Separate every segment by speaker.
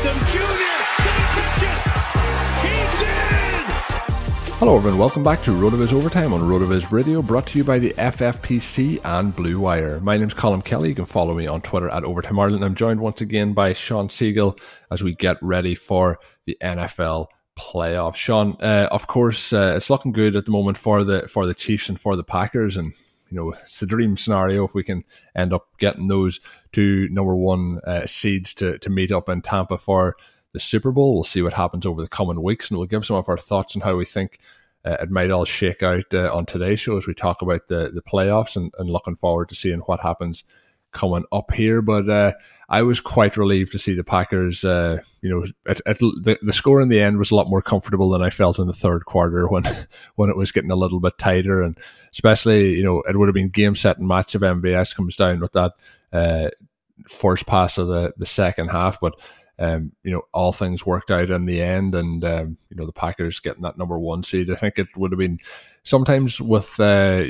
Speaker 1: Beckham Jr.
Speaker 2: Hello, everyone. Welcome back to RotoViz Overtime on RotoViz Radio, brought to you by the FFPC and Blue Wire. My name's Colm Kelly. You can follow me on Twitter at Overtime Ireland. I'm joined once again by Sean Siegel as we get ready for the NFL playoffs. Sean, uh, of course, uh, it's looking good at the moment for the for the Chiefs and for the Packers, and you know it's the dream scenario if we can end up getting those two number one uh, seeds to to meet up in Tampa for the Super Bowl. We'll see what happens over the coming weeks, and we'll give some of our thoughts on how we think. Uh, it might all shake out uh, on today's show as we talk about the the playoffs and, and looking forward to seeing what happens coming up here. But uh, I was quite relieved to see the Packers. Uh, you know, at, at the, the score in the end was a lot more comfortable than I felt in the third quarter when when it was getting a little bit tighter, and especially you know it would have been game set and match if MVS comes down with that uh, first pass of the the second half, but. Um, you know, all things worked out in the end, and um, you know the Packers getting that number one seed. I think it would have been sometimes with uh,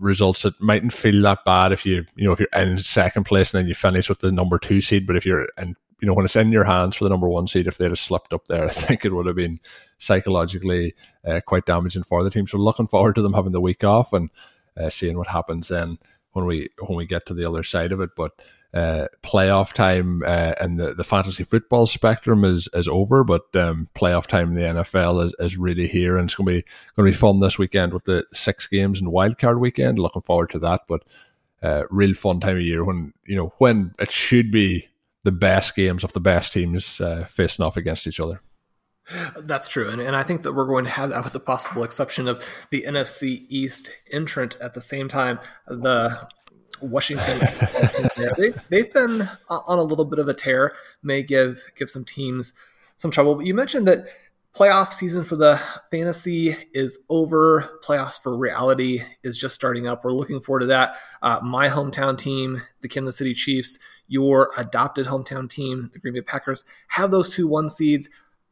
Speaker 2: results that mightn't feel that bad if you you know if you're in second place and then you finish with the number two seed. But if you're in you know when it's in your hands for the number one seed, if they'd have slipped up there, I think it would have been psychologically uh, quite damaging for the team. So looking forward to them having the week off and uh, seeing what happens then when we when we get to the other side of it. But uh, playoff time uh, and the, the fantasy football spectrum is is over, but um, playoff time in the NFL is, is really here, and it's going to be going to be fun this weekend with the six games and wildcard weekend. Looking forward to that, but uh, real fun time of year when you know when it should be the best games of the best teams uh, facing off against each other.
Speaker 3: That's true. And, and I think that we're going to have that with the possible exception of the NFC East entrant at the same time. The Washington. they, they've been on a little bit of a tear. May give give some teams some trouble. But you mentioned that playoff season for the fantasy is over. Playoffs for reality is just starting up. We're looking forward to that. Uh, my hometown team, the Kansas City Chiefs, your adopted hometown team, the Green Bay Packers, have those two one seeds.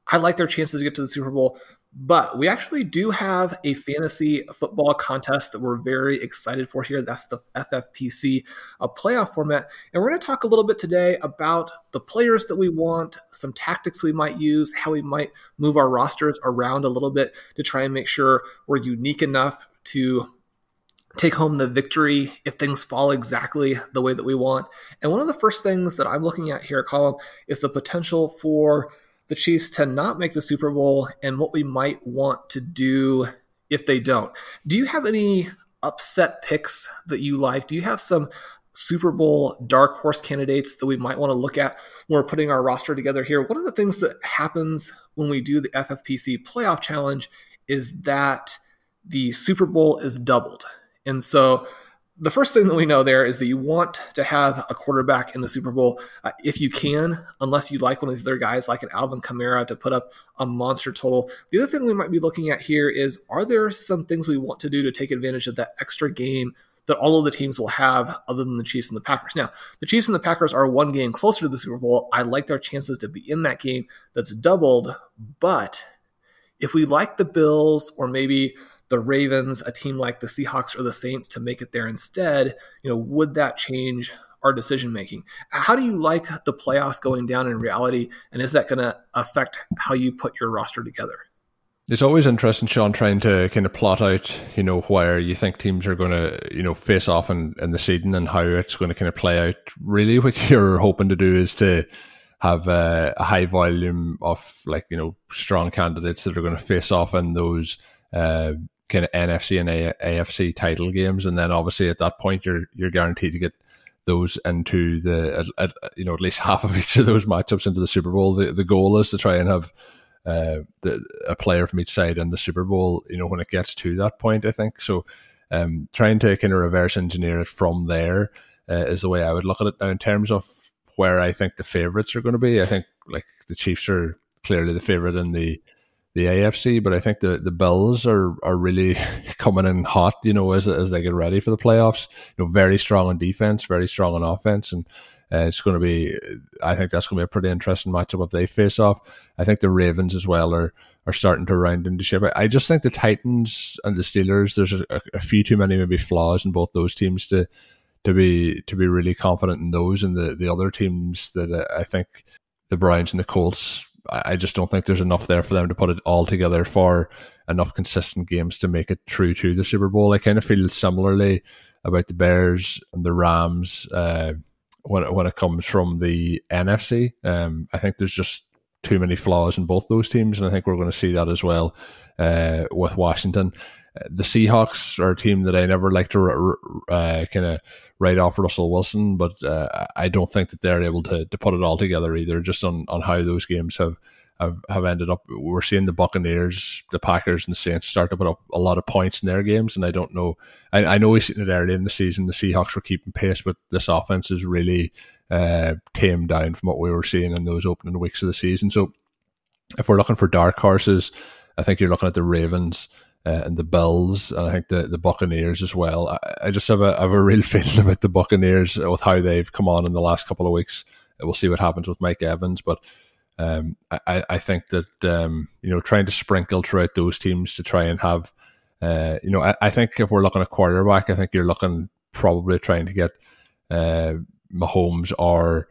Speaker 3: I like their chances to get to the Super Bowl. But we actually do have a fantasy football contest that we're very excited for here. That's the FFPC a playoff format. And we're going to talk a little bit today about the players that we want, some tactics we might use, how we might move our rosters around a little bit to try and make sure we're unique enough to take home the victory if things fall exactly the way that we want. And one of the first things that I'm looking at here, Colm, is the potential for the Chiefs to not make the Super Bowl and what we might want to do if they don't. Do you have any upset picks that you like? Do you have some Super Bowl dark horse candidates that we might want to look at when we're putting our roster together here? One of the things that happens when we do the FFPC playoff challenge is that the Super Bowl is doubled. And so the first thing that we know there is that you want to have a quarterback in the Super Bowl uh, if you can, unless you like one of these other guys like an Alvin Kamara to put up a monster total. The other thing we might be looking at here is are there some things we want to do to take advantage of that extra game that all of the teams will have other than the Chiefs and the Packers? Now, the Chiefs and the Packers are one game closer to the Super Bowl. I like their chances to be in that game that's doubled, but if we like the Bills or maybe the Ravens, a team like the Seahawks or the Saints to make it there instead, you know, would that change our decision making? How do you like the playoffs going down in reality, and is that going to affect how you put your roster together?
Speaker 2: It's always interesting, Sean, trying to kind of plot out, you know, where you think teams are going to, you know, face off in, in the season and how it's going to kind of play out. Really, what you're hoping to do is to have a, a high volume of like, you know, strong candidates that are going to face off in those uh, kind of NFC and AFC title games, and then obviously at that point you're you're guaranteed to get those into the at, at, you know at least half of each of those matchups into the Super Bowl. The the goal is to try and have uh, the, a player from each side in the Super Bowl. You know when it gets to that point, I think so. Um, trying to kind of reverse engineer it from there uh, is the way I would look at it. Now, in terms of where I think the favorites are going to be, I think like the Chiefs are clearly the favorite in the the AFC, but I think the, the Bills are are really coming in hot, you know, as as they get ready for the playoffs. You know, very strong on defense, very strong on offense, and uh, it's going to be. I think that's going to be a pretty interesting matchup if they face off. I think the Ravens as well are are starting to round into shape. I, I just think the Titans and the Steelers. There's a, a, few too many maybe flaws in both those teams to to be to be really confident in those, and the the other teams that uh, I think the Browns and the Colts I just don't think there's enough there for them to put it all together for enough consistent games to make it true to the Super Bowl. I kind of feel similarly about the Bears and the Rams uh, when it, when it comes from the NFC. Um, I think there's just too many flaws in both those teams, and I think we're going to see that as well uh, with Washington the Seahawks are a team that I never like to uh, kind of write off Russell Wilson, but uh, I don't think that they're able to, to put it all together either, just on, on how those games have, have, have ended up. We're seeing the Buccaneers, the Packers, and the Saints start to put up a lot of points in their games, and I don't know. I, I know we've seen it early in the season. The Seahawks were keeping pace, but this offense is really uh, tamed down from what we were seeing in those opening weeks of the season. So if we're looking for dark horses, I think you're looking at the Ravens uh, and the Bills, and I think the, the Buccaneers as well. I, I just have a, have a real feeling about the Buccaneers with how they've come on in the last couple of weeks. We'll see what happens with Mike Evans, but um, I, I think that um, you know trying to sprinkle throughout those teams to try and have uh, you know I, I, think if we're looking at quarterback, I think you're looking probably trying to get uh, Mahomes or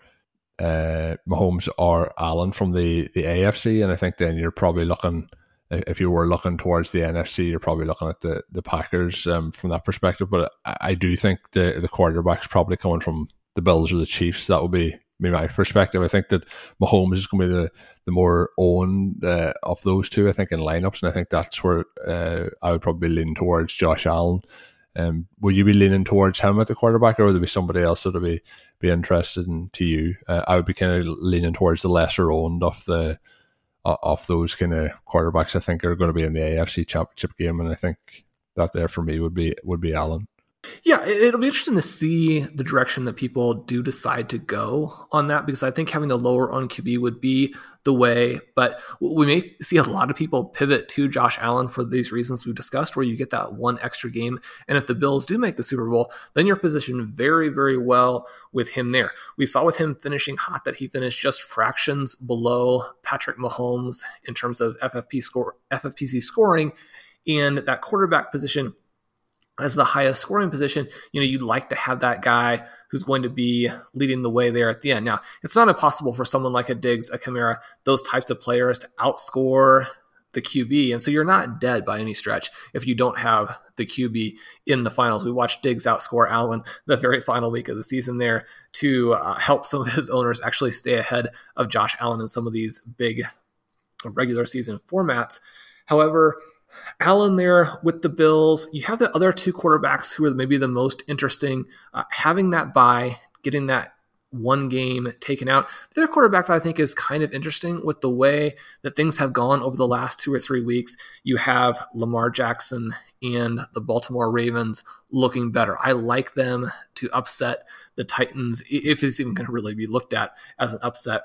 Speaker 2: uh, Mahomes or Allen from the the AFC, and I think then you're probably looking if you were looking towards the NFC, you're probably looking at the the Packers um, from that perspective. But I, I, do think the the quarterback's probably coming from the Bills or the Chiefs. That would be, my perspective. I think that Mahomes is going to be the the more owned uh, of those two. I think in lineups, and I think that's where uh, I would probably lean towards Josh Allen. Um, will you be leaning towards him at the quarterback, or would there be somebody else that would be be interested in to you? Uh, I would be kind of leaning towards the lesser owned of the of those kind of quarterbacks, I think are going to be in the AFC Championship game, and I think that there for me would be would be Allen.
Speaker 3: Yeah, it'll be interesting to see the direction that people do decide to go on that because I think having the lower on QB would be the way. But we may see a lot of people pivot to Josh Allen for these reasons we've discussed, where you get that one extra game. And if the Bills do make the Super Bowl, then you're positioned very, very well with him there. We saw with him finishing hot that he finished just fractions below Patrick Mahomes in terms of FFP score, FFPC scoring. And that quarterback position as the highest scoring position, you know, you'd like to have that guy who's going to be leading the way there at the end. Now, it's not impossible for someone like a Diggs, a Kamara, those types of players to outscore the QB. And so you're not dead by any stretch if you don't have the QB in the finals. We watched Diggs outscore Allen the very final week of the season there to uh, help some of his owners actually stay ahead of Josh Allen in some of these big regular season formats. However, Allen there with the Bills. You have the other two quarterbacks who are maybe the most interesting. Uh, having that bye, getting that one game taken out. The other quarterback that I think is kind of interesting with the way that things have gone over the last two or three weeks. You have Lamar Jackson and the Baltimore Ravens looking better. I like them to upset the Titans if it's even going to really be looked at as an upset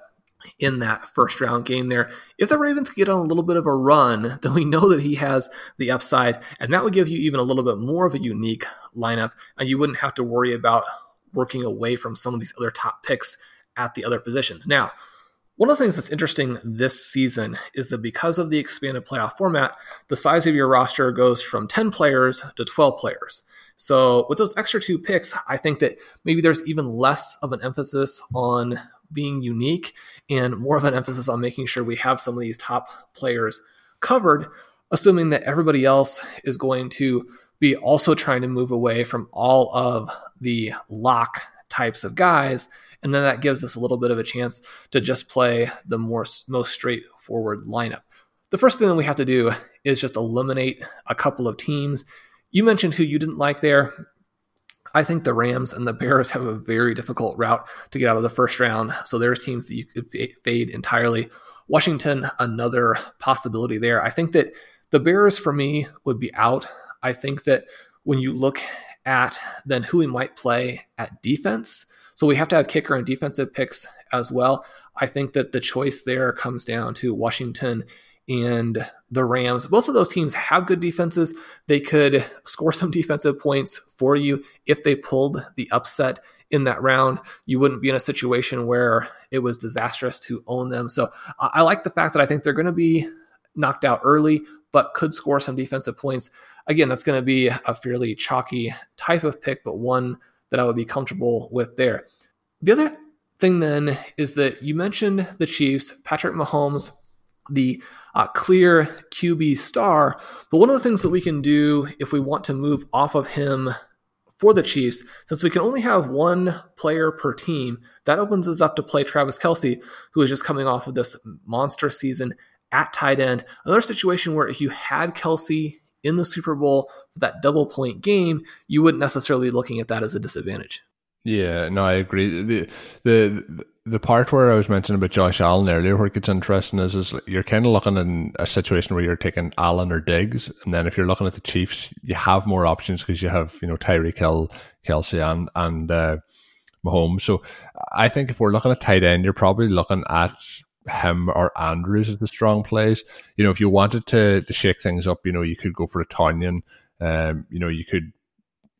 Speaker 3: in that first round game there. If the Ravens could get on a little bit of a run, then we know that he has the upside, and that would give you even a little bit more of a unique lineup, and you wouldn't have to worry about working away from some of these other top picks at the other positions. Now, One of the things that's interesting this season is that because of the expanded playoff format, the size of your roster goes from 10 players to 12 players. So, with those extra two picks, I think that maybe there's even less of an emphasis on being unique and more of an emphasis on making sure we have some of these top players covered, assuming that everybody else is going to be also trying to move away from all of the lock types of guys. And then that gives us a little bit of a chance to just play the more most straightforward lineup. The first thing that we have to do is just eliminate a couple of teams. You mentioned who you didn't like there. I think the Rams and the Bears have a very difficult route to get out of the first round. So there's teams that you could fade entirely. Washington, another possibility there. I think that the Bears for me would be out. I think that when you look at then who we might play at defense, so we have to have kicker and defensive picks as well. I think that the choice there comes down to Washington and the Rams. Both of those teams have good defenses. They could score some defensive points for you if they pulled the upset in that round. You wouldn't be in a situation where it was disastrous to own them. So I like the fact that I think they're going to be knocked out early, but could score some defensive points. Again, that's going to be a fairly chalky type of pick, but one that I would be comfortable with there. The other thing then is that you mentioned the Chiefs, Patrick Mahomes, the uh, clear QB star. But one of the things that we can do if we want to move off of him for the Chiefs, since we can only have one player per team, that opens us up to play Travis Kelce, who is just coming off of this monster season at tight end. Another situation where if you had Kelsey in the Super Bowl for that double point game, you wouldn't necessarily be looking at that as a disadvantage.
Speaker 2: Yeah, no, I agree. The the the part where I was mentioning about Josh Allen earlier, where it gets interesting is, is you're kind of looking in a situation where you're taking Allen or Diggs, and then if you're looking at the Chiefs, you have more options because you have you know Tyreek Hill, Kelce, and and uh, Mahomes. So I think if we're looking at tight end, you're probably looking at him or Andrews as the strong plays. You know, if you wanted to to shake things up, you know, you could go for a Tonyan. Um, you know, you could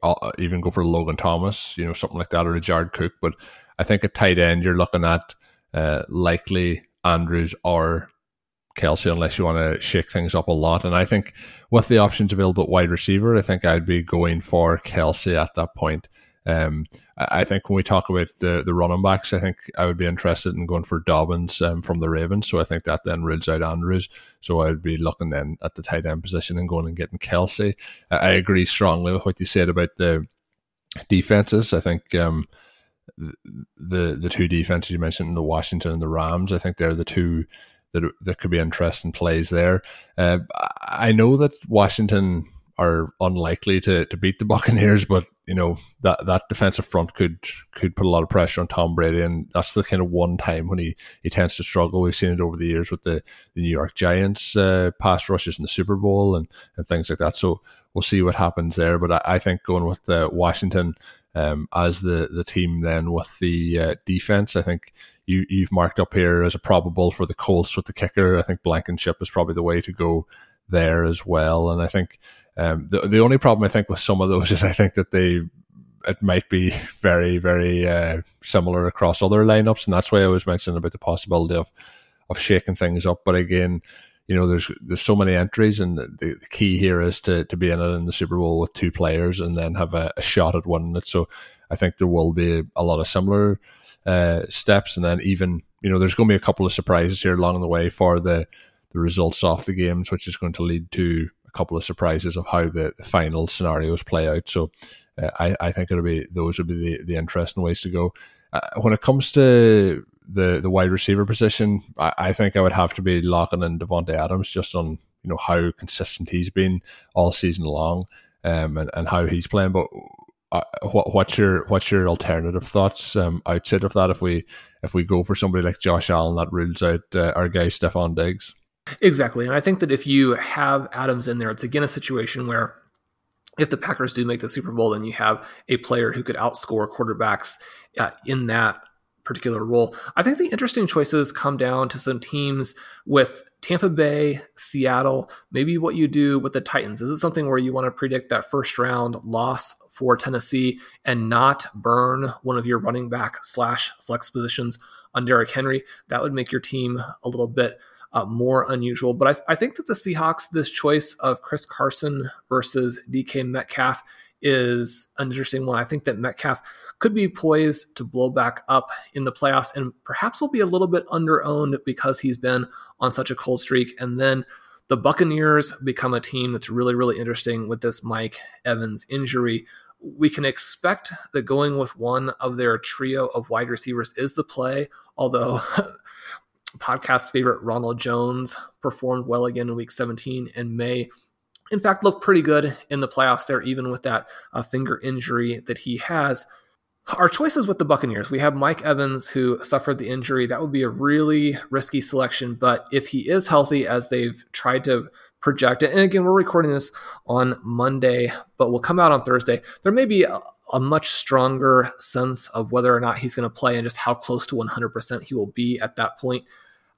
Speaker 2: I'll even go for Logan Thomas, you know, something like that, or a Jared Cook. But I think at tight end, you're looking at uh, likely Andrews or Kelce, unless you want to shake things up a lot. And I think with the options available at wide receiver, I think I'd be going for Kelce at that point. Um, I think when we talk about the the running backs, I think I would be interested in going for Dobbins um, from the Ravens. So I think that then rules out Andrews. So I would be looking then at the tight end position and going and getting Kelce. I agree strongly with what you said about the defenses. I think um, the the two defenses you mentioned, the Washington and the Rams, I think they're the two that that could be interesting plays there. Uh, I know that Washington are unlikely to, to beat the Buccaneers, but you know that that defensive front could could put a lot of pressure on Tom Brady, and that's the kind of one time when he, he tends to struggle. We've seen it over the years with the, the New York Giants uh, pass rushes in the Super Bowl and, and things like that. So we'll see what happens there. But I, I think going with uh, Washington um, as the the team then with the uh, defense, I think you you've marked up here as a probable for the Colts with the kicker. I think Blankenship is probably the way to go there as well, and I think um, the the only problem I think with some of those is I think that they it might be very very uh, similar across other lineups, and that's why I was mentioning about the possibility of of shaking things up. But again, you know, there's there's so many entries, and the, the key here is to to be in it in the Super Bowl with two players and then have a, a shot at winning it. So I think there will be a lot of similar uh, steps, and then even you know, there's going to be a couple of surprises here along the way for the the results of the games, which is going to lead to a couple of surprises of how the, final scenarios play out. So uh, I, I think it'll be those would be the, the interesting ways to go. Uh, when it comes to the the wide receiver position, I, I, think I would have to be locking in Davante Adams just on you know how consistent he's been all season long, um, and, and how he's playing. But uh, what what's your what's your alternative thoughts um, outside of that? If we if we go for somebody like Josh Allen, that rules out uh, our guy Stefon Diggs.
Speaker 3: Exactly. And I think that if you have Adams in there, it's again a situation where if the Packers do make the Super Bowl, then you have a player who could outscore quarterbacks uh, in that particular role. I think the interesting choices come down to some teams with Tampa Bay, Seattle, maybe what you do with the Titans. Is it something where you want to predict that first round loss for Tennessee and not burn one of your running back slash flex positions on Derrick Henry, that would make your team a little bit uh, more unusual. But I, th- I, think that the Seahawks, this choice of Chris Carson versus DK Metcalf is an interesting one. I think that Metcalf could be poised to blow back up in the playoffs and perhaps will be a little bit underowned because he's been on such a cold streak. And then the Buccaneers become a team that's really, really interesting with this Mike Evans injury. We can expect that going with one of their trio of wide receivers is the play, although podcast favorite Ronald Jones performed well again in week 17 and may in fact looked pretty good in the playoffs there even with that uh, finger injury that he has our choices with the Buccaneers, we have Mike Evans who suffered the injury. That would be a really risky selection, but if he is healthy, as they've tried to project it, and again, we're recording this on Monday, but we'll come out on Thursday, there may be a, a much stronger sense of whether or not he's going to play and just how close to 100% he will be at that point.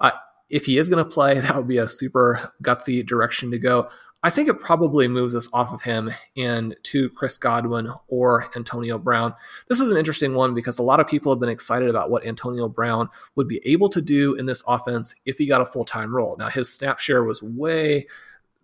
Speaker 3: Uh, if he is going to play, that would be a super gutsy direction to go. I think it probably moves us off of him and to Chris Godwin or Antonio Brown. This is an interesting one because a lot of people have been excited about what Antonio Brown would be able to do in this offense if he got a full time role. Now, his snap share was way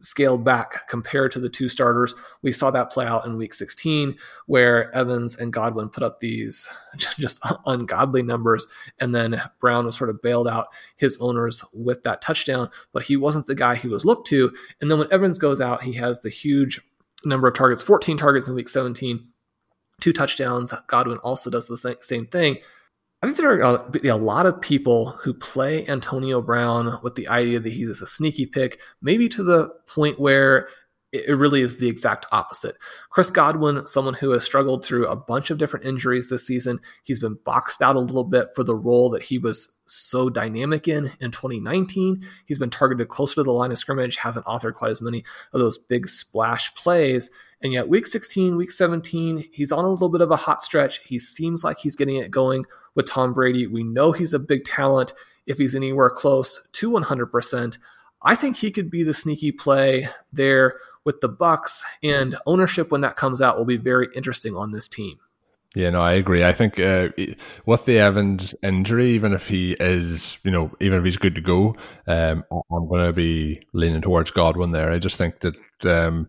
Speaker 3: scaled back compared to the two starters. We saw that play out in week 16, where Evans and Godwin put up these just ungodly numbers. And then Brown was sort of bailed out his owners with that touchdown, but he wasn't the guy he was looked to. And then when Evans goes out, he has the huge number of targets 14 targets in week 17, two touchdowns. Godwin also does the th- same thing. I think there are uh, a, lot of people who play Antonio Brown with the idea that he's a sneaky pick, maybe to the point where it really is the exact opposite. Chris Godwin, someone who has struggled through a bunch of different injuries this season, he's been boxed out a little bit for the role that he was so dynamic in in 2019. He's been targeted closer to the line of scrimmage, hasn't authored quite as many of those big splash plays. And yet, week 16, week 17, he's on a little bit of a hot stretch. He seems like he's getting it going with Tom Brady. We know he's a big talent if he's anywhere close to 100%. I think he could be the sneaky play there with the Bucks and ownership when that comes out will be very interesting on this team.
Speaker 2: Yeah, no, I agree. I think uh, with the Evans injury, even if he is, you know, even if he's good to go, um, I'm going to be leaning towards Godwin there. I just think that um,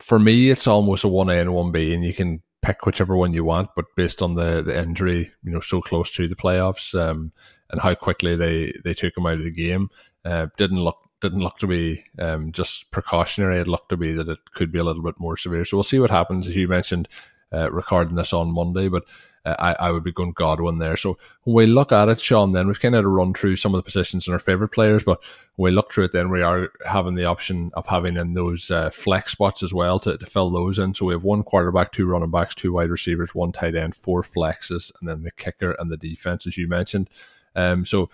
Speaker 2: for me, it's almost a one A and one B, and you can pick whichever one you want. But based on the the injury, you know, so close to the playoffs, um, and how quickly they they took him out of the game, uh, didn't look didn't look to be um, just precautionary. It looked to be that it could be a little bit more severe. So we'll see what happens. As you mentioned, uh, recording this on Monday, but uh, I, I would be going Godwin there. So when we look at it, Sean, then we've kind of run through some of the positions and our favourite players, but when we look through it, then we are having the option of having in those uh, flex spots as well to, to fill those in. So we have one quarterback, two running backs, two wide receivers, one tight end, four flexes, and then the kicker and the defense, as you mentioned. Um, so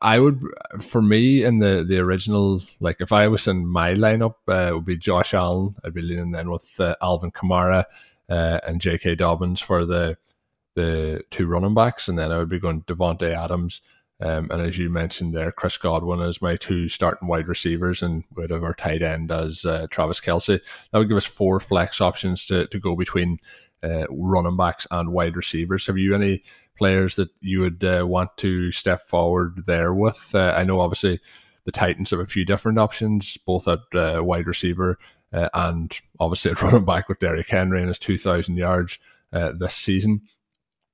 Speaker 2: I would, for me, in the the original, like if I was in my lineup, uh, it would be Josh Allen. I'd be leaning then with uh, Alvin Kamara uh, and J.K. Dobbins for the the two running backs, and then I would be going Davante Adams. Um, and as you mentioned there, Chris Godwin as my two starting wide receivers, and would have our tight end as uh, Travis Kelce. That would give us four flex options to, to go between uh, running backs and wide receivers. Have you any players that you would uh, want to step forward there with? Uh, I know obviously the Titans have a few different options, both at uh, wide receiver uh, and obviously at running back with Derrick Henry and his 2,000 yards this season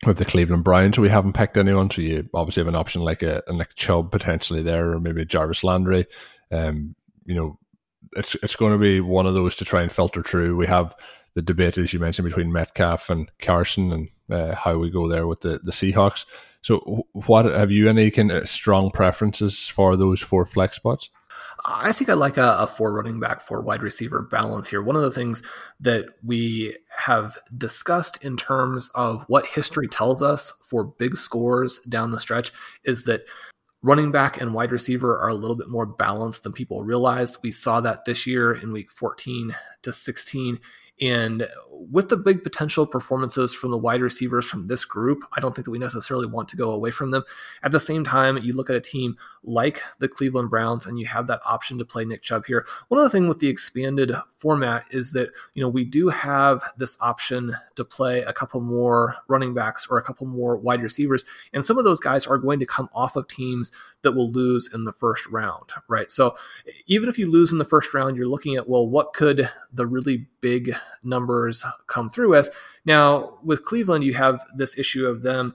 Speaker 2: with the Cleveland Browns, we haven't picked anyone. So you obviously have an option like a, a Nick Chubb potentially there, or maybe Jarvis Landry. Um, you know, it's it's going to be one of those to try and filter through. We have the debate, as you mentioned, between Metcalf and Carson, and uh, how we go there with the the Seahawks. So, what have you any kind of strong preferences for those four flex spots?
Speaker 3: I think I like a, a four running back, four wide receiver balance here. One of the things that we have discussed in terms of what history tells us for big scores down the stretch is that running back and wide receiver are a little bit more balanced than people realize. We saw that this year in week 14 to 16 And with the big potential performances from the wide receivers from this group, I don't think that we necessarily want to go away from them. At the same time, you look at a team like the Cleveland Browns and you have that option to play Nick Chubb here. One other thing with the expanded format is that, you know, we do have this option to play a couple more running backs or a couple more wide receivers. And some of those guys are going to come off of teams that will lose in the first round, right? So even if you lose in the first round, you're looking at, well, what could the really big numbers come through with? Now, with Cleveland, you have this issue of them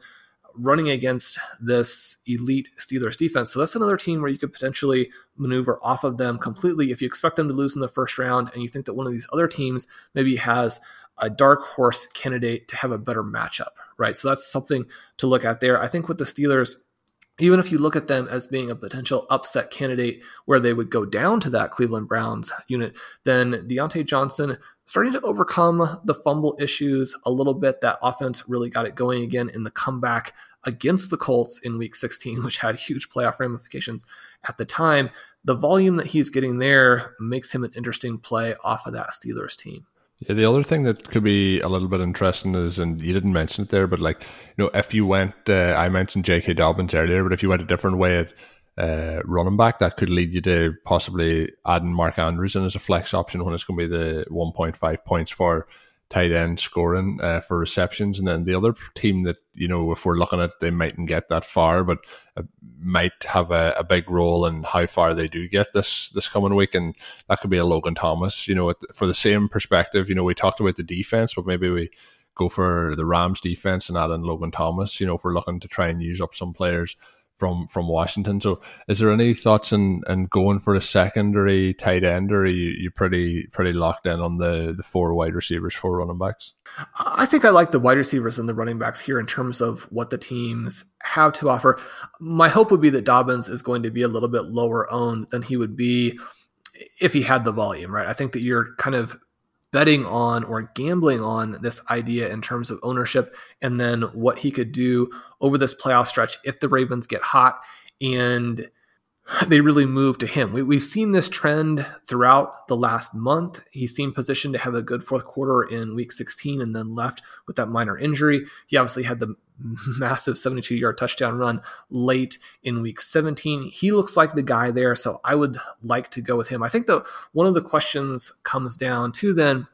Speaker 3: running against this elite Steelers defense. So that's another team where you could potentially maneuver off of them completely if you expect them to lose in the first round and you think that one of these other teams maybe has a dark horse candidate to have a better matchup, right? So that's something to look at there. I think with the Steelers, even if you look at them as being a potential upset candidate where they would go down to that Cleveland Browns unit, then Diontae Johnson starting to overcome the fumble issues a little bit. That offense really got it going again in the comeback against the Colts in week 16, which had huge playoff ramifications at the time. The volume that he's getting there makes him an interesting play off of that Steelers team.
Speaker 2: Yeah, the other thing that could be a little bit interesting is, and you didn't mention it there, but like, you know, if you went, uh, I mentioned J.K. Dobbins earlier, but if you went a different way at uh, running back, that could lead you to possibly adding Mark Andrews in as a flex option when it's going to be the 1.5 points for tight end scoring uh, for receptions. And then the other team that, you know, if we're looking at, they mightn't get that far, but uh, might have a, a, big role in how far they do get this this coming week. And that could be a Logan Thomas, you know, for the same perspective. You know, we talked about the defense, but maybe we go for the Rams defense and add in Logan Thomas, you know, if we're looking to try and use up some players from from Washington. So, is there any thoughts in, in going for a secondary tight end, or are you, you pretty pretty locked in on the the four wide receivers, four running backs?
Speaker 3: I think I like the wide receivers and the running backs here in terms of what the teams have to offer. My hope would be that Dobbins is going to be a little bit lower owned than he would be if he had the volume, right? I think that you're kind of betting on or gambling on this idea in terms of ownership and then what he could do over this playoff stretch if the Ravens get hot and they really move to him. We, have seen this trend throughout the last month. He seemed positioned to have a good fourth quarter in week 16 and then left with that minor injury. He obviously had the massive 72 yard touchdown run late in week 17. He looks like the guy there, so I would like to go with him. I think that one of the questions comes down to then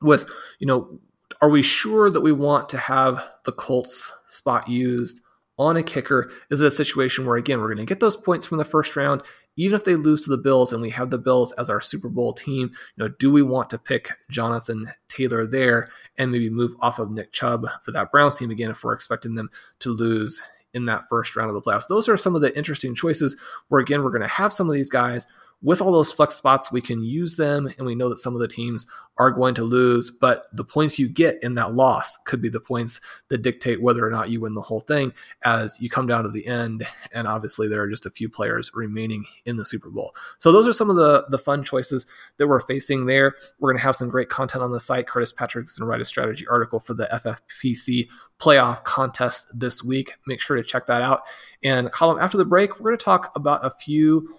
Speaker 3: with, you know, are we sure that we want to have the Colts spot used on a kicker? Is it a situation where, again, we're going to get those points from the first round even if they lose to the Bills and we have the Bills as our Super Bowl team, you know, do we want to pick Jonathan Taylor there and maybe move off of Nick Chubb for that Browns team again if we're expecting them to lose in that first round of the playoffs? Those are some of the interesting choices where again we're going to have some of these guys with all those flex spots, we can use them, and we know that some of the teams are going to lose. But the points you get in that loss could be the points that dictate whether or not you win the whole thing as you come down to the end. And obviously, there are just a few players remaining in the Super Bowl. So, those are some of the, the fun choices that we're facing there. We're going to have some great content on the site. Curtis Patrick's going to write a strategy article for the FFPC playoff contest this week. Make sure to check that out. And, Colm, after the break, we're going to talk about a few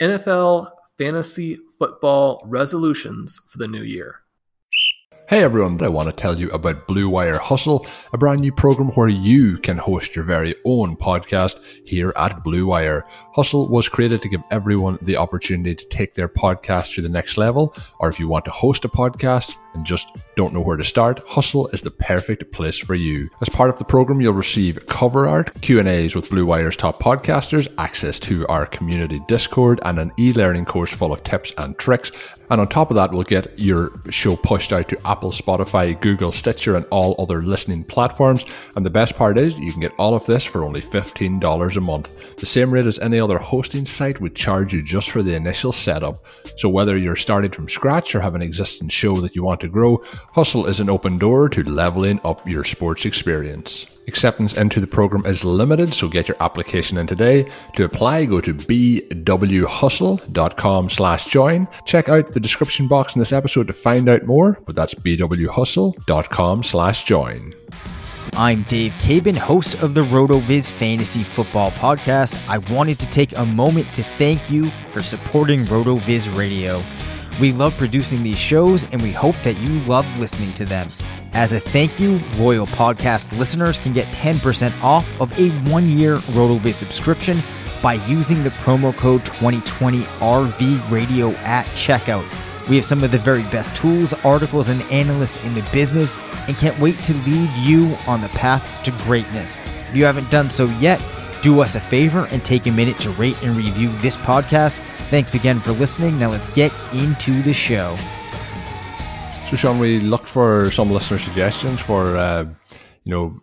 Speaker 3: NFL fantasy football resolutions for the new year.
Speaker 2: Hey everyone, I want to tell you about Blue Wire Hustle, a brand new program where you can host your very own podcast here at Blue Wire. Hustle was created to give everyone the opportunity to take their podcast to the next level, or if you want to host a podcast, and just don't know where to start, Hustle is the perfect place for you. As part of the program, you'll receive cover art, Q&As with Blue Wire's top podcasters, access to our community Discord, and an e-learning course full of tips and tricks. And on top of that, we'll get your show pushed out to Apple, Spotify, Google, Stitcher, and all other listening platforms. And the best part is, you can get all of this for only $15 a month. The same rate as any other hosting site would charge you just for the initial setup. So whether you're starting from scratch or have an existing show that you want to to grow, Hustle is an open door to leveling up your sports experience. Acceptance into the program is limited, so get your application in today. To apply, go to bwhustle.com slash join. Check out the description box in this episode to find out more, but that's bwhustle.com slash join.
Speaker 4: I'm Dave Caban, host of the RotoViz Fantasy Football Podcast. I wanted to take a moment to thank you for supporting RotoViz Radio. We love producing these shows and we hope that you love listening to them. As a thank you, Royal Podcast listeners can get 10% off of a one year RotoViz subscription by using the promo code 2020RV Radio at checkout. We have some of the very best tools, articles, and analysts in the business and can't wait to lead you on the path to greatness. If you haven't done so yet, do us a favor and take a minute to rate and review this podcast. Thanks again for listening. Now let's get into the show.
Speaker 2: So, Sean, we looked for some listener suggestions for, uh, you know,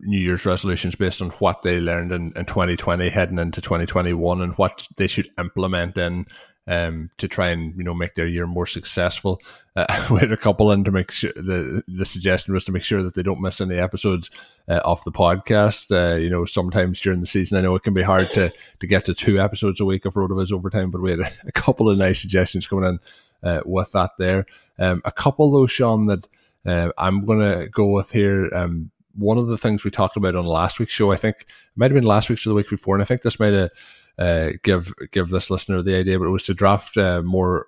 Speaker 2: New Year's resolutions based on what they learned in, in 2020 heading into 2021 and what they should implement in um, to try and you know make their year more successful. Uh, we had a couple in to make sure the the suggestion was to make sure that they don't miss any episodes uh, off the podcast. Uh, you know, sometimes during the season, I know it can be hard to to get to two episodes a week of RotoViz overtime, but we had a, a couple of nice suggestions coming in uh, with that there. Um, a couple though, Sean, that uh, I'm going to go with here. Um, one of the things we talked about on last week's show, I think it might have been last week's or the week before, and I think this might have uh, give give this listener the idea, but it was to draft uh, more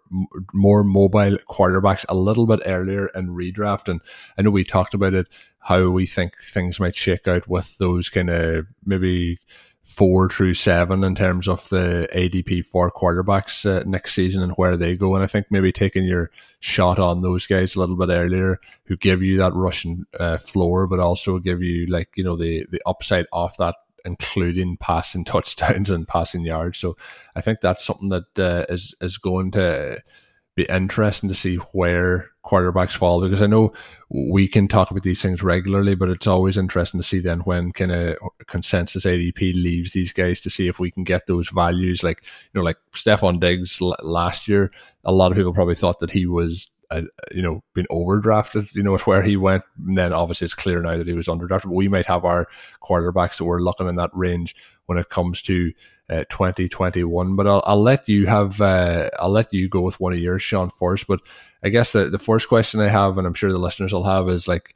Speaker 2: more mobile quarterbacks a little bit earlier in redraft. And I know we talked about it, how we think things might shake out with those kind of maybe four through seven in terms of the ADP for quarterbacks uh, next season and where they go. And I think maybe taking your shot on those guys a little bit earlier who give you that rushing uh, floor, but also give you like, you know, the, the upside off that including passing touchdowns and passing yards. So I think that's something that uh, is is going to be interesting to see where quarterbacks fall because I know we can talk about these things regularly, but it's always interesting to see then when kind of consensus ADP leaves these guys to see if we can get those values. Like you know, like Stefon Diggs last year, a lot of people probably thought that he was you know, been overdrafted, you know, with where he went. And then obviously it's clear now that he was underdrafted. But we might have our quarterbacks that we're looking in that range when it comes to uh, 2021. But I'll, I'll let you have, uh, I'll let you go with one of yours, Sean, first. But I guess the, the first question I have, and I'm sure the listeners will have, is like,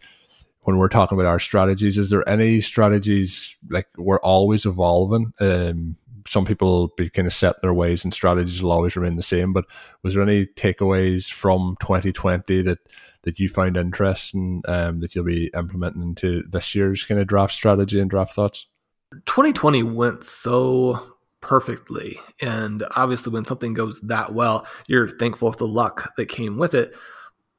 Speaker 2: when we're talking about our strategies, is there any strategies like we're always evolving? Um, some people be kind of set their ways and strategies will always remain the same. But was there any takeaways from 2020 that that you found interesting um, that you'll be implementing into this year's kind of draft strategy and draft thoughts?
Speaker 3: 2020 went so perfectly, and obviously, when something goes that well, you're thankful for the luck that came with it.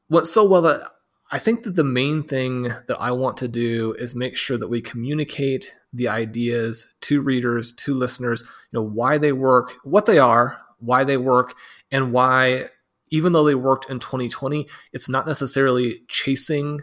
Speaker 3: Went so well that I think that the main thing that I want to do is make sure that we communicate the ideas to readers, to listeners, you know, why they work, what they are, why they work, and why, even though they worked in 2020, it's not necessarily chasing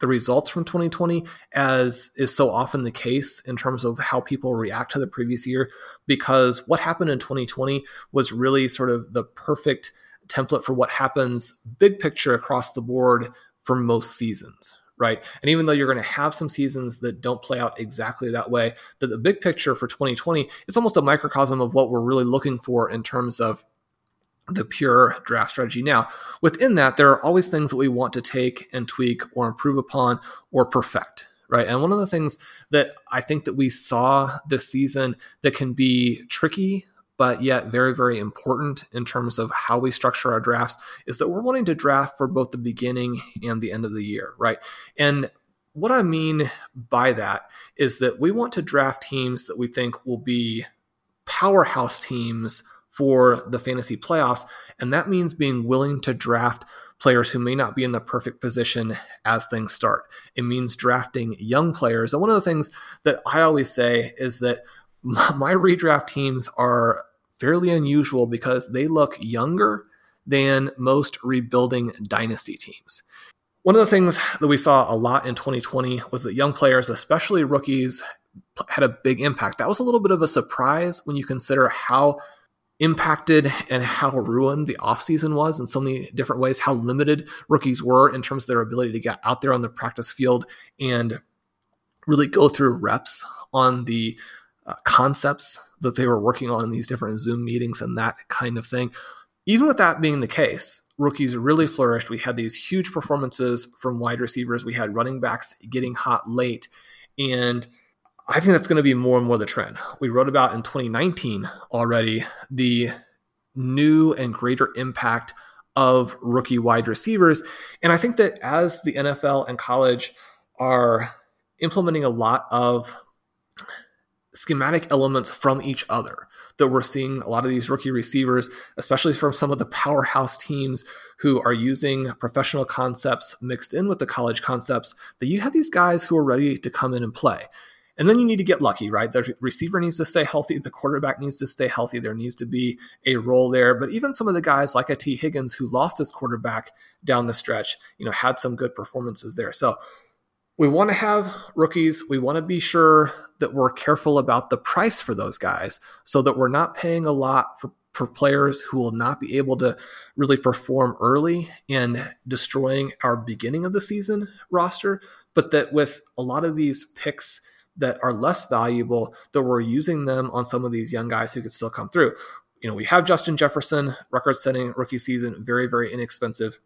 Speaker 3: the results from 2020 as is so often the case in terms of how people react to the previous year because what happened in 2020 was really sort of the perfect template for what happens big picture across the board for most seasons, right? And even though you're going to have some seasons that don't play out exactly that way, that the big picture for 2020, it's almost a microcosm of what we're really looking for in terms of the pure draft strategy. Now, within that, there are always things that we want to take and tweak or improve upon or perfect, right? And one of the things that I think that we saw this season that can be tricky but yet very, very important in terms of how we structure our drafts is that we're wanting to draft for both the beginning and the end of the year, right? And what I mean by that is that we want to draft teams that we think will be powerhouse teams for the fantasy playoffs. And that means being willing to draft players who may not be in the perfect position as things start. It means drafting young players. And one of the things that I always say is that my redraft teams are fairly unusual because they look younger than most rebuilding dynasty teams. One of the things that we saw a lot in 2020 was that young players, especially rookies, had a big impact. That was a little bit of a surprise when you consider how impacted and how ruined the offseason was in so many different ways, how limited rookies were in terms of their ability to get out there on the practice field and really go through reps on the uh, concepts that they were working on in these different Zoom meetings and that kind of thing. Even with that being the case, rookies really flourished. We had these huge performances from wide receivers. We had running backs getting hot late. And I think that's going to be more and more the trend. We wrote about in 2019 already the new and greater impact of rookie wide receivers. And I think that as the NFL and college are implementing a lot of schematic elements from each other, that we're seeing a lot of these rookie receivers, especially from some of the powerhouse teams who are using professional concepts mixed in with the college concepts, that you have these guys who are ready to come in and play. And then you need to get lucky, right? The receiver needs to stay healthy. The quarterback needs to stay healthy. There needs to be a role there. But even some of the guys like a Tee Higgins who lost his quarterback down the stretch, you know, had some good performances there. So we want to have rookies. We want to be sure that we're careful about the price for those guys so that we're not paying a lot for, for players who will not be able to really perform early in destroying our beginning of the season roster, but that with a lot of these picks that are less valuable, that we're using them on some of these young guys who could still come through. You know, we have Justin Jefferson, record setting rookie season, very, very inexpensive.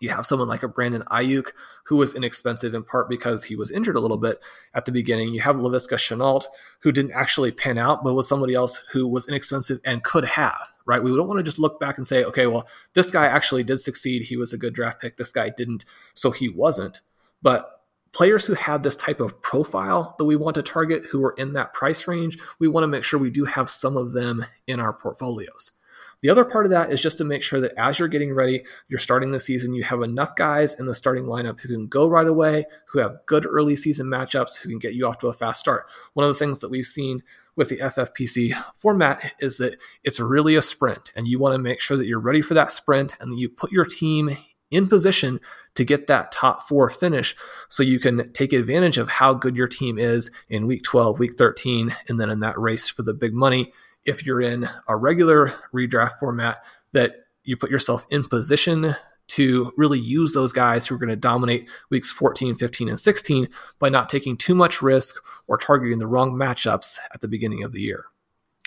Speaker 3: You have someone like a Brandon Aiyuk, who was inexpensive in part because he was injured a little bit at the beginning. You have Laviska Shenault, who didn't actually pan out, but was somebody else who was inexpensive and could have, right? We don't want to just look back and say, okay, well, this guy actually did succeed. He was a good draft pick. This guy didn't, so he wasn't. But players who have this type of profile that we want to target who are in that price range, we want to make sure we do have some of them in our portfolios. The other part of that is just to make sure that as you're getting ready, you're starting the season, you have enough guys in the starting lineup who can go right away, who have good early season matchups, who can get you off to a fast start. One of the things that we've seen with the FFPC format is that it's really a sprint, and you want to make sure that you're ready for that sprint and that you put your team in position to get that top four finish so you can take advantage of how good your team is in week 12, week 13, and then in that race for the big money. If you're in a regular redraft format, that you put yourself in position to really use those guys who are going to dominate weeks 14, 15, and 16 by not taking too much risk or targeting the wrong matchups at the beginning of the year.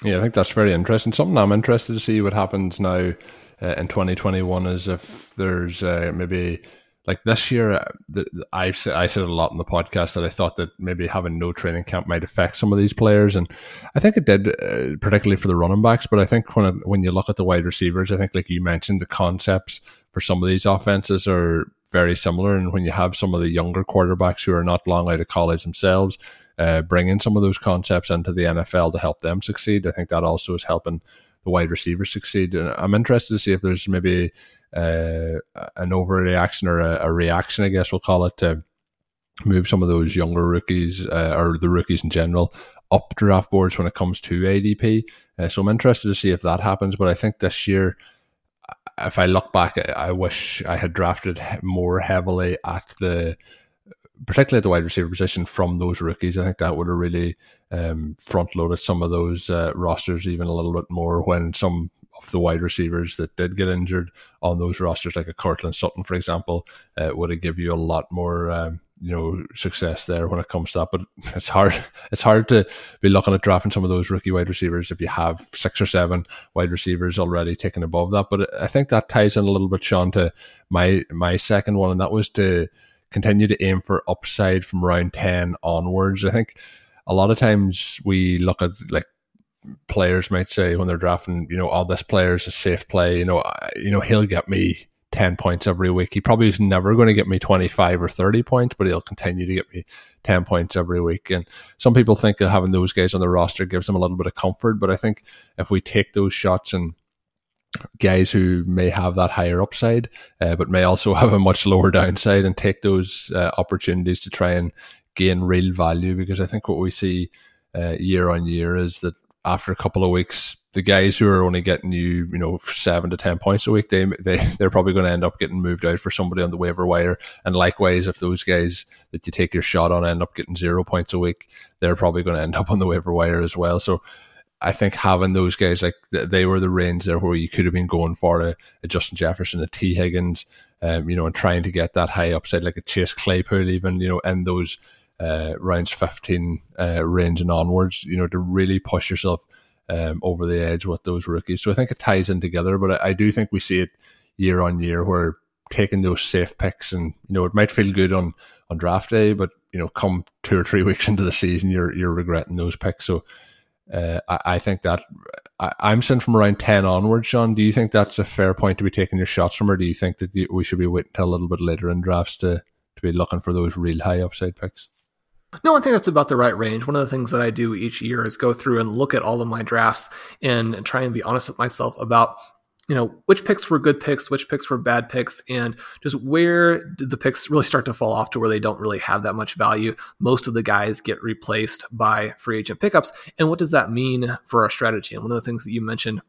Speaker 2: Yeah, I think that's very interesting. Something I'm interested to see what happens now uh, in 2021 is if there's uh, maybe like this year, uh, the, I've said, I said a lot in the podcast that I thought that maybe having no training camp might affect some of these players, and I think it did, uh, particularly for the running backs. But I think when it, when you look at the wide receivers, I think like you mentioned, the concepts for some of these offenses are very similar. And when you have some of the younger quarterbacks who are not long out of college themselves, uh, bringing some of those concepts into the NFL to help them succeed, I think that also is helping the wide receivers succeed. And I'm interested to see if there's maybe uh, an overreaction or a, a, reaction, I guess we'll call it, to move some of those younger rookies uh, or the rookies in general up draft boards when it comes to ADP. Uh, so I'm interested to see if that happens. But I think this year, if I look back, I wish I had drafted more heavily at the particularly at the wide receiver position from those rookies. I think that would have really um, front loaded some of those uh, rosters even a little bit more when some of the wide receivers that did get injured on those rosters, like a Courtland Sutton, for example, uh, would give you a lot more. Um, you know success there when it comes to that. But it's hard. It's hard to be looking at drafting some of those rookie wide receivers if you have six or seven wide receivers already taken above that. But I think that ties in a little bit, Shawn, to my my second one, and that was to continue to aim for upside from round 10 onwards. I think a lot of times we look at like players might say when they're drafting, you know, oh, this player is a safe play. You know, you know, he'll get me 10 points every week. He probably is never going to get me 25 or 30 points, but he'll continue to get me 10 points every week. And some people think that having those guys on the roster gives them a little bit of comfort. But I think if we take those shots and guys who may have that higher upside, uh, but may also have a much lower downside and take those uh, opportunities to try and gain real value. Because I think what we see uh, year on year is that after a couple of weeks, the guys who are only getting you, you know, seven to ten points a week, they they they're probably going to end up getting moved out for somebody on the waiver wire. And likewise, if those guys that you take your shot on end up getting zero points a week, they're probably going to end up on the waiver wire as well. So I think having those guys like they were the range there where you could have been going for a, a Justin Jefferson, a Tee Higgins, um, you know, and trying to get that high upside like a Chase Claypool, even you know, in those uh, rounds fifteen uh, range and onwards, you know, to really push yourself um, over the edge with those rookies. So I think it ties in together, but I, I do think we see it year on year where taking those safe picks and you know it might feel good on on draft day, but you know, come two or three weeks into the season, you're you're regretting those picks. So uh, I, I, think that I, am saying from around 10 onwards, Shawn. Do you think that's a fair point to be taking your shots from, or do you think that we should be waiting until a little bit later in drafts to, to be looking for those real high upside picks?
Speaker 3: No, I think that's about the right range. One of the things that I do each year is go through and look at all of my drafts and try and be honest with myself about you know which picks were good picks which picks were bad picks and just where did the picks really start to fall off to where they don't really have that much value most of the guys get replaced by free agent pickups and what does that mean for our strategy and one of the things that you mentioned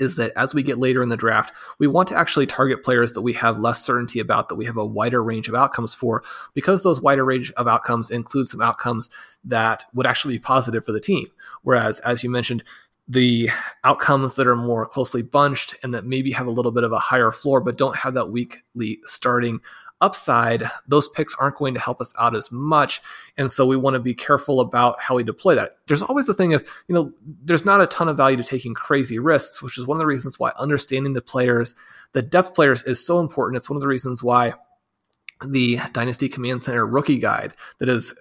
Speaker 3: is that as we get later in the draft, we want to actually target players that we have less certainty about, that we have a wider range of outcomes for, because those wider range of outcomes include some outcomes that would actually be positive for the team. Whereas, as you mentioned, the outcomes that are more closely bunched and that maybe have a little bit of a higher floor, but don't have that weekly starting upside, those picks aren't going to help us out as much. And so we want to be careful about how we deploy that. There's always the thing of, you know, there's not a ton of value to taking crazy risks, which is one of the reasons why understanding the players, the depth players is so important. It's one of the reasons why the Dynasty Command Center rookie guide that is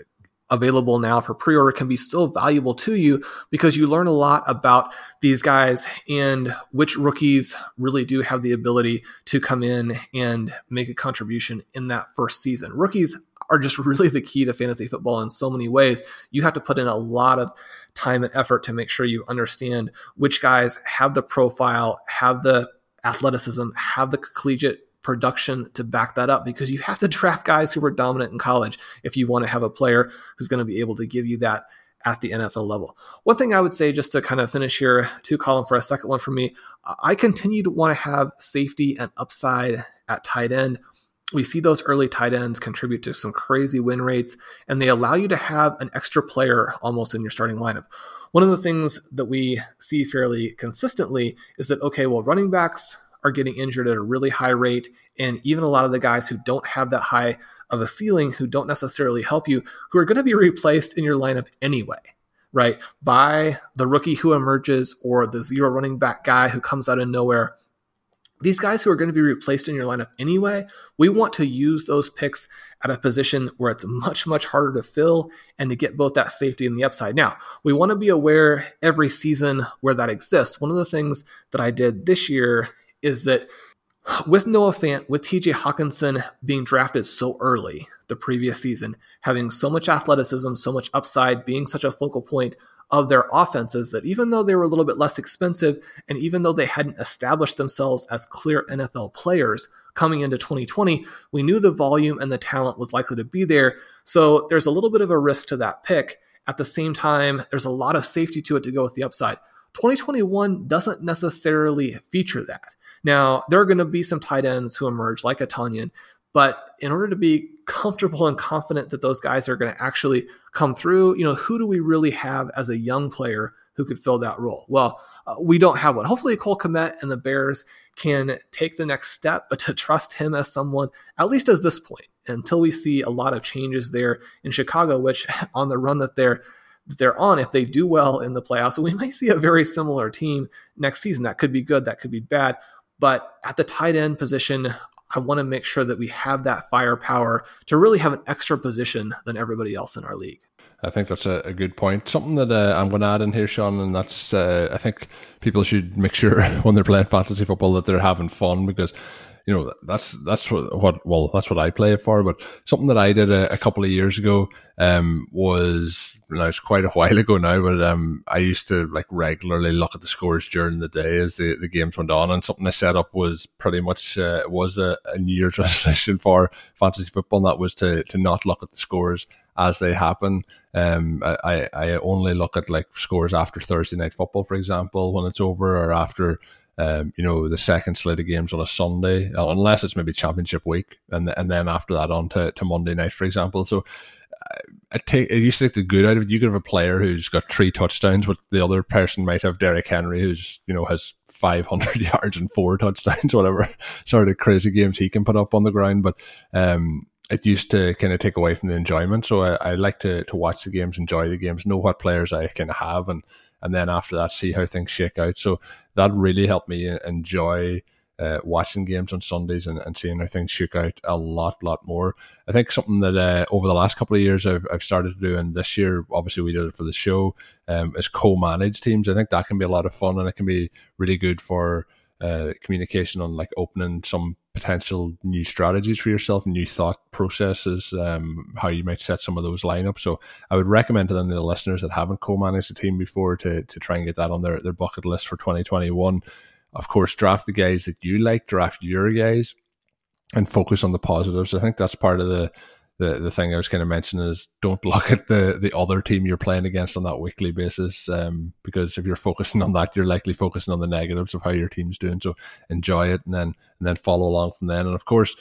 Speaker 3: available now for pre-order can be so valuable to you because you learn a lot about these guys and which rookies really do have the ability to come in and make a contribution in that first season. Rookies are just really the key to fantasy football in so many ways. You have to put in a lot of time and effort to make sure you understand which guys have the profile, have the athleticism, have the collegiate production to back that up because you have to draft guys who were dominant in college if you want to have a player who's going to be able to give you that at the NFL level. One thing I would say, just to kind of finish here, two Colm for a second one for me, I continue to want to have safety and upside at tight end. We see those early tight ends contribute to some crazy win rates, and they allow you to have an extra player almost in your starting lineup. One of the things that we see fairly consistently is that, okay, well, running backs are getting injured at a really high rate. And even a lot of the guys who don't have that high of a ceiling, who don't necessarily help you, who are going to be replaced in your lineup anyway, right? By the rookie who emerges or the zero running back guy who comes out of nowhere. These guys who are going to be replaced in your lineup anyway, we want to use those picks at a position where it's much, much harder to fill and to get both that safety and the upside. Now, we want to be aware every season where that exists. One of the things that I did this year is that with Noah Fant, with TJ Hockenson being drafted so early the previous season, having so much athleticism, so much upside, being such a focal point of their offenses, that even though they were a little bit less expensive, and even though they hadn't established themselves as clear NFL players coming into 2020, we knew the volume and the talent was likely to be there. So there's a little bit of a risk to that pick. At the same time, there's a lot of safety to it to go with the upside. 2021 doesn't necessarily feature that. Now, there are going to be some tight ends who emerge like a Tonyan, but in order to be comfortable and confident that those guys are going to actually come through, you know, who do we really have as a young player who could fill that role? Well, uh, we don't have one. Hopefully, Cole Kmet and the Bears can take the next step, but to trust him as someone, at least at this point, until we see a lot of changes there in Chicago, which on the run that they're that they're on, if they do well in the playoffs, we might see a very similar team next season. That could be good, that could be bad. But at the tight end position, I want to make sure that we have that firepower to really have an extra position than everybody else in our league.
Speaker 2: I think that's a, a good point. Something that uh, I'm going to add in here, Shawn, and that's uh, I think people should make sure when they're playing fantasy football that they're having fun because you know that's that's what, what well that's what I play it for. But something that I did a, a couple of years ago um, was now it's quite a while ago now, but um, I used to like regularly look at the scores during the day as the, the games went on, and something I set up was pretty much uh, was a, a New Year's resolution for fantasy football, and that was to to not look at the scores as they happen. Um, I I only look at like scores after Thursday night football, for example, when it's over, or after um, you know, the second slate of games on a Sunday, uh, unless it's maybe championship week, and and then after that on to, to Monday night, for example. So I take it used to take the good out of it. You could have a player who's got three touchdowns, but the other person might have Derrick Henry, who's you know has five hundred yards and four touchdowns, whatever sort of crazy games he can put up on the ground. But um, it used to kind of take away from the enjoyment. So I, I like to to watch the games, enjoy the games, know what players I can have, and and then after that see how things shake out. So that really helped me enjoy uh, watching games on Sundays and, and seeing how things shook out a lot, lot more. I think something that uh, over the last couple of years I've, I've started to do, and this year obviously we did it for the show, um, is co-manage teams. I think that can be a lot of fun and it can be really good for uh, communication on like opening some potential new strategies for yourself, new thought processes, um, how you might set some of those lineups. So I would recommend to them the listeners that haven't co-managed a team before to to try and get that on their, their bucket list for 2021. Of course, draft the guys that you like, draft your guys, and focus on the positives. I think that's part of the the, the thing I was kind of mentioning is don't look at the the other team you're playing against on that weekly basis, um, because if you're focusing on that, you're likely focusing on the negatives of how your team's doing. So enjoy it and then and then follow along from then. And of course,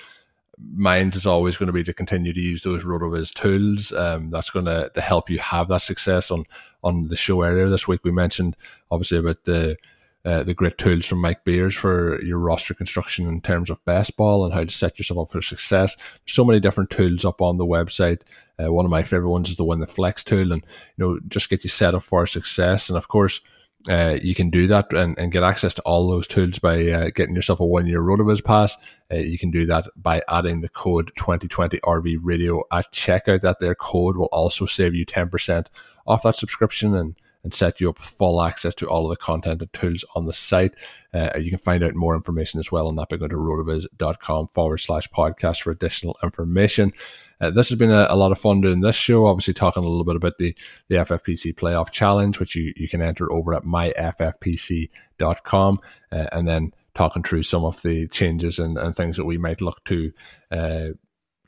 Speaker 2: mine is always going to be to continue to use those RotoViz tools. Um, that's going to, to help you have that success. On on the show earlier this week, we mentioned obviously about the uh, the great tools from Mike Beers for your roster construction in terms of best ball and how to set yourself up for success. So many different tools up on the website. Uh, one of my favorite ones is the one the Flex tool, and you know just get you set up for success. And of course, uh, you can do that and, and, get access to all those tools by uh, getting yourself a one year RotoViz pass. Uh, you can do that by adding the code 2020 RV Radio at checkout. That their code will also save you 10% off that subscription and and set you up with full access to all of the content and tools on the site. Uh, you can find out more information as well on that by going to rotoviz.com forward slash podcast for additional information. Uh, this has been a, a, lot of fun doing this show. Obviously, talking a little bit about the, the FFPC Playoff Challenge, which you, you can enter over at myffpc.com, uh, and then talking through some of the changes and, and things that we might look to uh,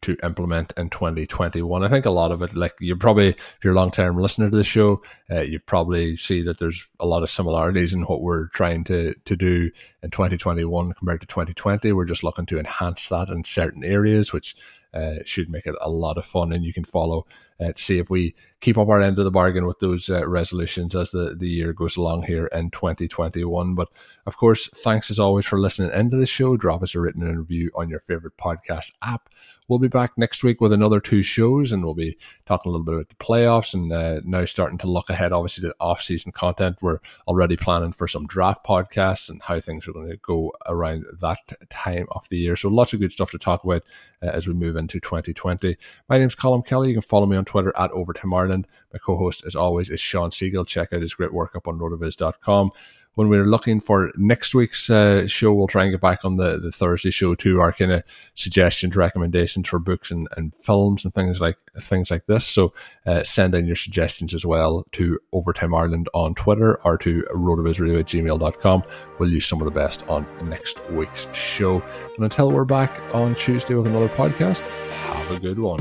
Speaker 2: to implement in 2021. I think a lot of it, like you probably, if you're a long term listener to the show, uh, you probably see that there's a lot of similarities in what we're trying to, to do in 2021 compared to 2020. We're just looking to enhance that in certain areas, which uh, should make it a lot of fun. And you can follow uh, to see if we keep up our end of the bargain with those uh, resolutions as the, the year goes along here in 2021. But of course, thanks as always for listening into the show. Drop us a written review on your favorite podcast app. We'll be back next week with another two shows, and we'll be talking a little bit about the playoffs and uh, now starting to look ahead, obviously, to off-season content. We're already planning for some draft podcasts and how things are going to go around that time of the year. So lots of good stuff to talk about uh, as we move into 2020. My name's Colm Kelly. You can follow me on Twitter at Overtime Ireland. My co-host, as always, is Shawn Siegele. Check out his great work up on rotoviz.com when we're looking for next week's uh, show, we'll try and get back on the, the Thursday show too. our kind of suggestions, recommendations for books and, and films and things like things like this. So uh, send in your suggestions as well to Overtime Ireland on Twitter or to rotovizradio at gmail.com. We'll use some of the best on next week's show. And until we're back on Tuesday with another podcast, have a good one.